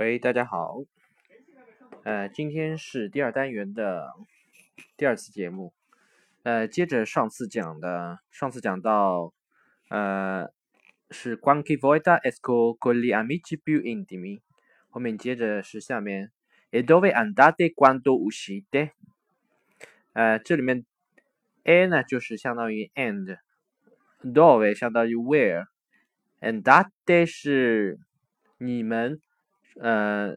喂，大家好，呃，今天是第二单元的第二次节目，呃，接着上次讲的，上次讲到，呃，是 quanti volta esco con gli amici più intimi，后面接着是下面，e dove andate quando uscite？呃，这里面 a 呢就是相当于 and，dove 相当于 where，andate 是你们。呃，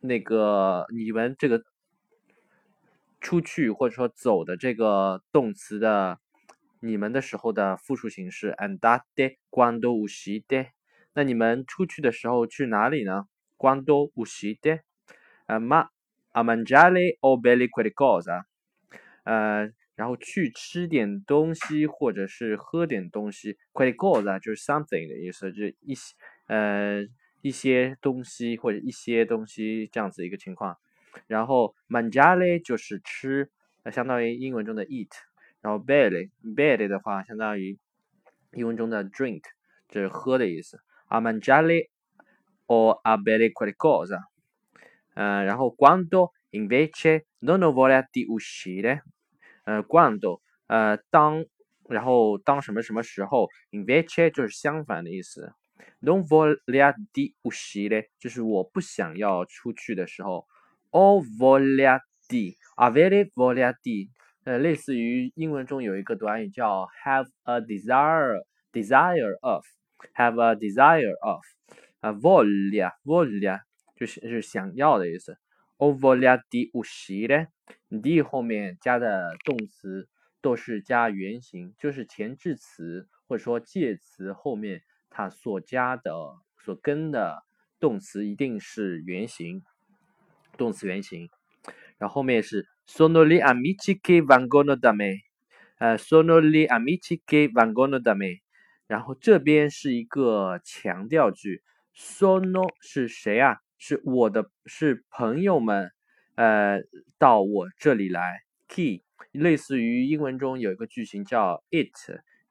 那个你们这个出去或者说走的这个动词的你们的时候的复数形式，andate quando uscite。那你们出去的时候去哪里呢？quando uscite？呃，ma a mangiare o bere qualcosa？呃，然后去吃点东西或者是喝点东西，qualcosa 就是 something 的意思，就是一些呃。一些东西或者一些东西这样子一个情况，然后 mangiare 就是吃，呃，相当于英文中的 eat，然后 bere bere 的话相当于英文中的 drink，就是喝的意思。a mangiare o a bere qualcosa，呃，然后 quando invece non voglio di uscire，呃，quando 呃当，然后当什么什么时候，invece 就是相反的意思。Non voglio di uscire，就是我不想要出去的时候。O voglio di，avere voglio di，呃，类似于英文中有一个短语叫 have a desire，desire of，have a desire of，啊，voglio voglio 就是是想要的意思。O voglio di uscire，di 后面加的动词都是加原形，就是前置词或者说介词后面。它所加的、所跟的动词一定是原形，动词原形。然后后面是 sono li amici che vengono da me，呃，sono li amici che vengono da me。然后这边是一个强调句，sono 是谁啊？是我的，是朋友们，呃，到我这里来。key 类似于英文中有一个句型叫 it。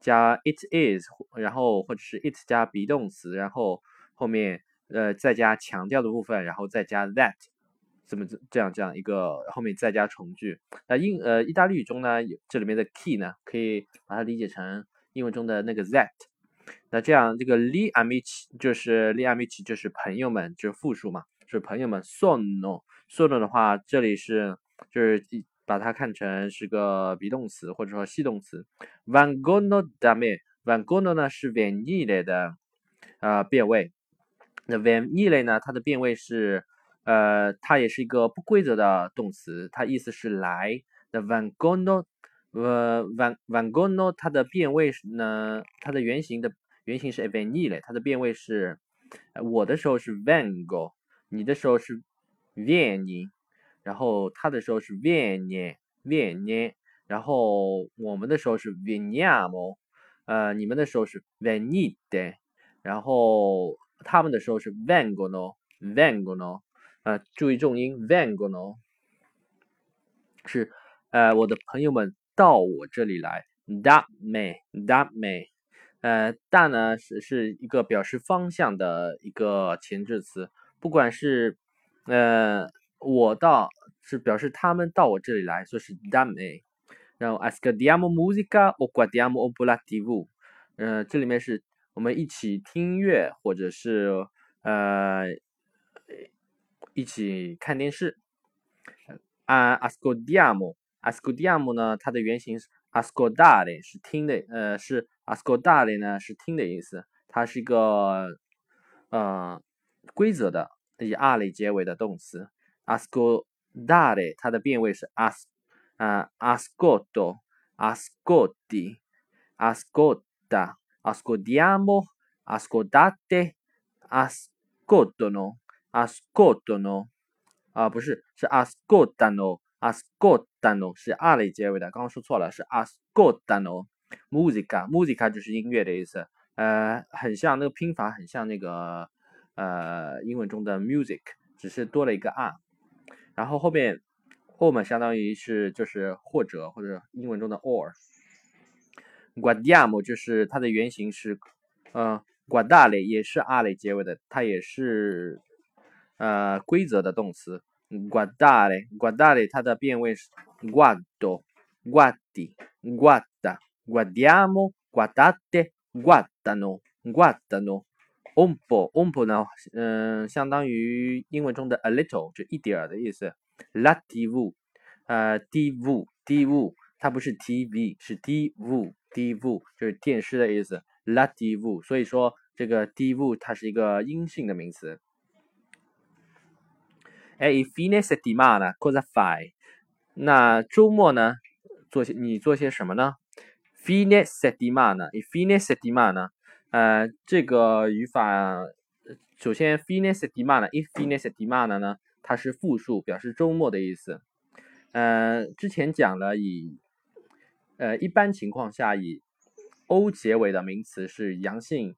加 it is，然后或者是 it 加 be 动词，然后后面呃再加强调的部分，然后再加 that，这么这样这样一个后面再加从句。那英呃意大利语中呢，这里面的 key 呢，可以把它理解成英文中的那个 that。那这样这个 li amici 就是 li amici 就是朋友们，就是复数嘛，是朋友们。sono sono 的话，这里是就是。把它看成是个 be 动词或者说系动词。vengono da me，vengono 呢是 venire 的呃变位。那 venire 呢，它的变位是呃，它也是一个不规则的动词，它意思是来。那 vengono，呃，ven vengono 它的变位呢，它的原型的原型是 venire，它的变位是我的时候是 vengo，你的时候是 vieni。然后他的时候是 viene，viene，然后我们的时候是 veniamo，呃，你们的时候是 venite，然后他们的时候是 vengono，vengono，呃，注意重音 vengono，是呃我的朋友们到我这里来，da me，da me，呃，da 呢是是一个表示方向的一个前置词，不管是呃。我到是表示他们到我这里来，说是 da me。然后 ascoltiamo musica o guardiamo un po' la tv。嗯，这里面是我们一起听音乐，或者是呃一起看电视。啊，ascoltiamo，ascoltiamo 呢，它的原型是 ascoltare，是听的，呃，是 ascoltare 呢是听的意思，它是一个呃规则的以 a 类结尾的动词。Ascoltare 它的变位是 as 啊 ascolto ascolti ascolta ascoltiamo ascoltate ascoltano ascoltano 啊不是是 ascoltano ascoltano 是 a 类结尾的，刚刚说错了是 ascoltano musica musica 就是音乐的意思，呃很像那个拼法很像那个呃英文中的 music，只是多了一个 a。然后后面后面相当于是就是或者或者英文中的 or，guardiamo 就是它的原型是呃 guardare 也是 are 结尾的，它也是呃规则的动词。guardare guardare 它的变位是 guardo guardi guarda guardiamo guardate guardano guardano un po un po 呢，嗯，相当于英文中的 a little 就一点儿的意思。la tv 呃 tv tv 它不是 tv 是 tv tv 就是电视的意思。la tv 所以说这个 tv 它是一个阴性的名词。哎，i fine settimana cosa fai？那周末呢？做些你做些什么呢？fine settimana，i fine settimana，呃，这个语法首先 f i n e s e di mana，if fine settimana 呢，它是复数，表示周末的意思。呃，之前讲了以，呃，一般情况下以 o 结尾的名词是阳性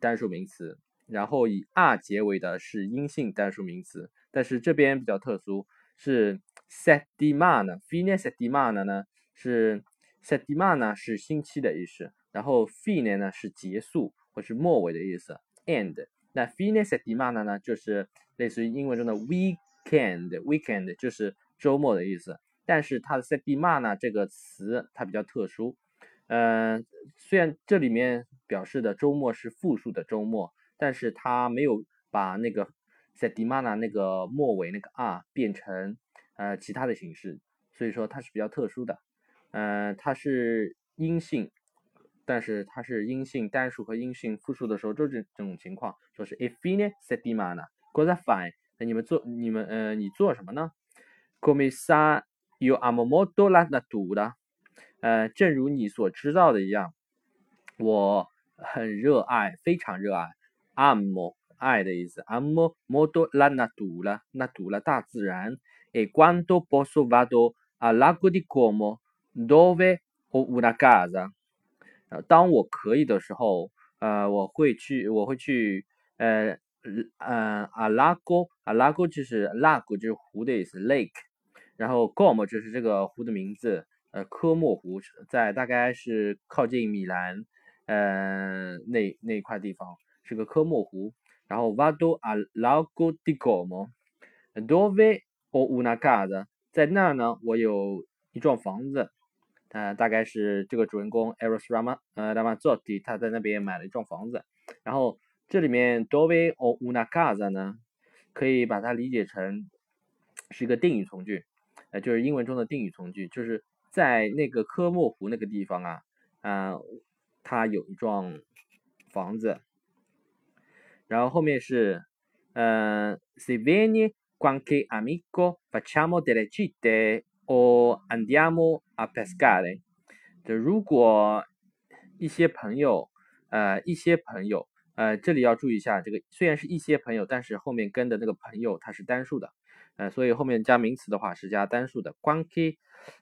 单数名词，然后以 r 结尾的是阴性单数名词。但是这边比较特殊，是 set di mana，f i n e s e di mana 呢是 set dimana 是星期的意思，然后 fine 呢是结束或是末尾的意思，end。那 fine settimana 呢就是类似于英文中的 weekend，weekend 就是周末的意思。但是它的 settimana 这个词它比较特殊，嗯，虽然这里面表示的周末是复数的周末，但是它没有把那个 settimana 那个末尾那个 r 变成呃其他的形式，所以说它是比较特殊的，呃，它是阴性。但是它是阴性单数和阴性复数的时候，就是这种情况，说是 if fine settimana cosa fai？那你们做你们呃你做什么呢？Come sa io amo molto la natura？呃，正如你所知道的一样，我很热爱，非常热爱，amo 爱的意思，amo molto la natura，natura 大自然。E quando posso vado al lago di Como dove ho una casa。呃，当我可以的时候，呃，我会去，我会去，呃，呃，阿拉戈，阿拉戈就是 lago 就是湖的意思，lake，然后 Como 就是这个湖的名字，呃，科莫湖在大概是靠近米兰，呃，那那块地方是个科莫湖，然后 Vado a lago di Como，dove ho una casa，在那儿呢，我有一幢房子。呃，大概是这个主人公 Eros Rama 呃，Rama Zotti，他在那边买了一幢房子，然后这里面 dove o una casa 呢，可以把它理解成是一个定语从句，呃，就是英文中的定语从句，就是在那个科莫湖那个地方啊，啊，他有一幢房子，然后后面是，呃，se vieni qualche amico facciamo delle gite o andiamo a pescare，就如果一些朋友，呃，一些朋友，呃，这里要注意一下，这个虽然是一些朋友，但是后面跟的那个朋友它是单数的，呃，所以后面加名词的话是加单数的。qualche，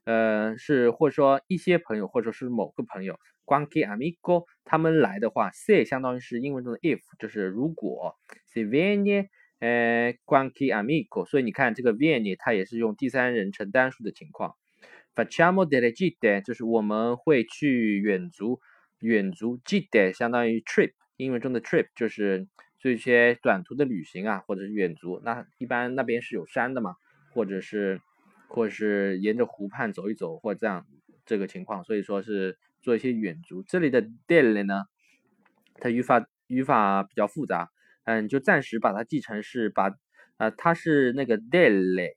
呃，是或者说一些朋友，或者是某个朋友，qualche amico，他们来的话，se 相当于是英文中的 if，就是如果，se viene。呃，qualche amico，所以你看这个 viene 它也是用第三人称单数的情况。faciamo delle gite 就是我们会去远足，远足 gite 相当于 trip，英文中的 trip 就是做一些短途的旅行啊，或者是远足。那一般那边是有山的嘛，或者是或者是沿着湖畔走一走，或这样这个情况，所以说是做一些远足。这里的 delle 呢，它语法语法比较复杂。嗯，就暂时把它记成是把，呃，它是那个 delle，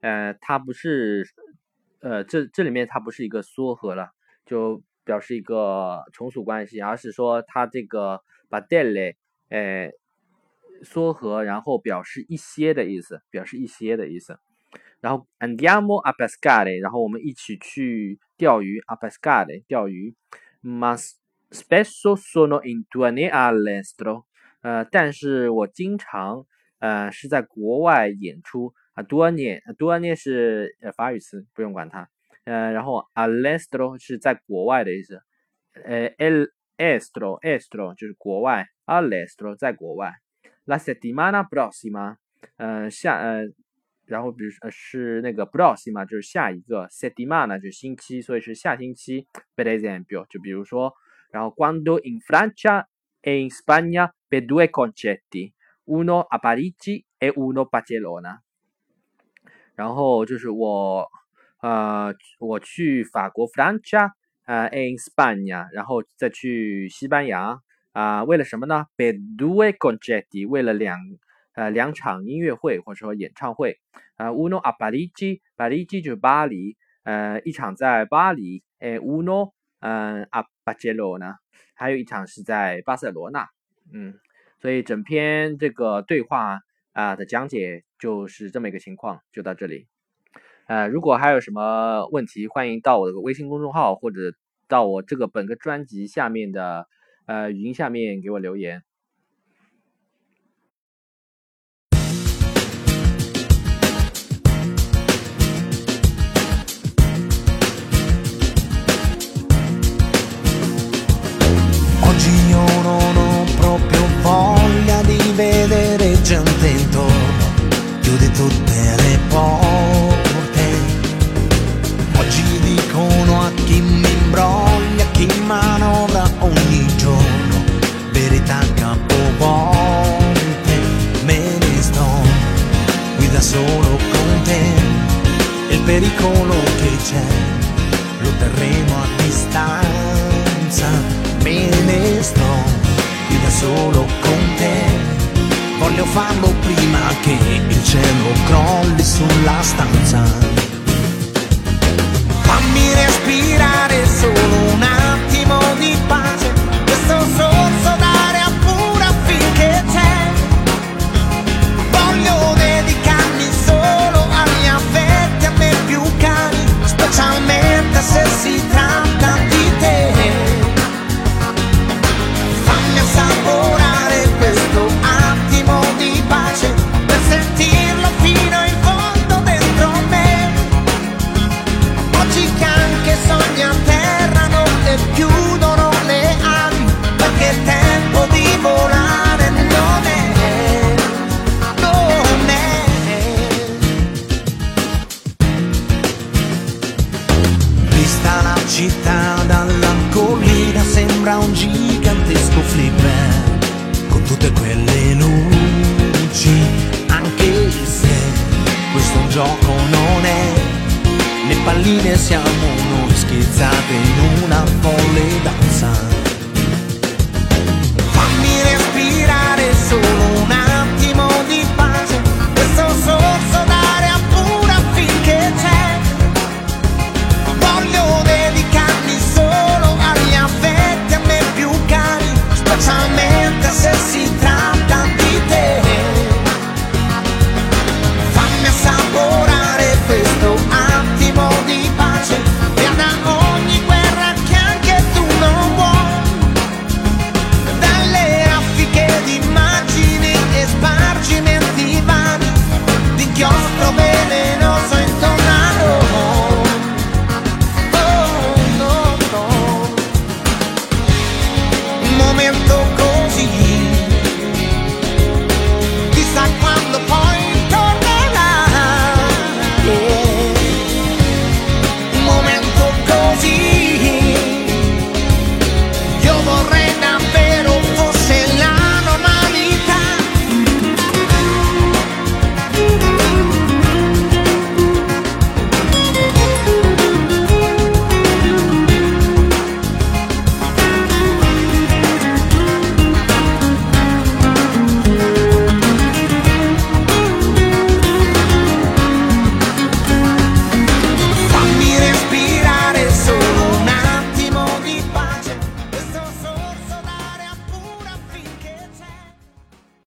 呃，它不是，呃，这这里面它不是一个缩合了，就表示一个从属关系，而是说它这个把 delle，呃，缩合，然后表示一些的意思，表示一些的意思。然后 andiamo a pescare，然后我们一起去钓鱼，a pescare 钓鱼 Mas spesso sono in tournée all'estero。呃，但是我经常呃是在国外演出啊，多年多年是呃法语词，不用管它。呃，然后 alestro 是在国外的意思，呃，el estro estro 就是国外，alestro 在国外。La settimana prossima，呃下呃，然后比如呃是那个 prossima 就是下一个，settimana 就是星期，所以是下星期。Per esempio，就比如说，然后 quando in Francia in Spagna per due concerti, uno a Parigi e uno a Barcellona。然后就是我，呃，我去法国 Francia，呃，in Spagna，然后再去西班牙，啊，为了什么呢？Per due concerti，为了两，呃，两场音乐会或者说演唱会。啊，uno a Parigi，Parigi 就是巴黎，呃，一场在巴黎。诶，uno，嗯，a Barcelona，还有一场是在巴塞罗那。嗯，所以整篇这个对话啊的讲解就是这么一个情况，就到这里。呃，如果还有什么问题，欢迎到我的微信公众号或者到我这个本个专辑下面的呃语音下面给我留言。voglia di vedere gente intorno, chiudi tutto distanza. Fammi respirare solo una siamo noi schizzati in una foto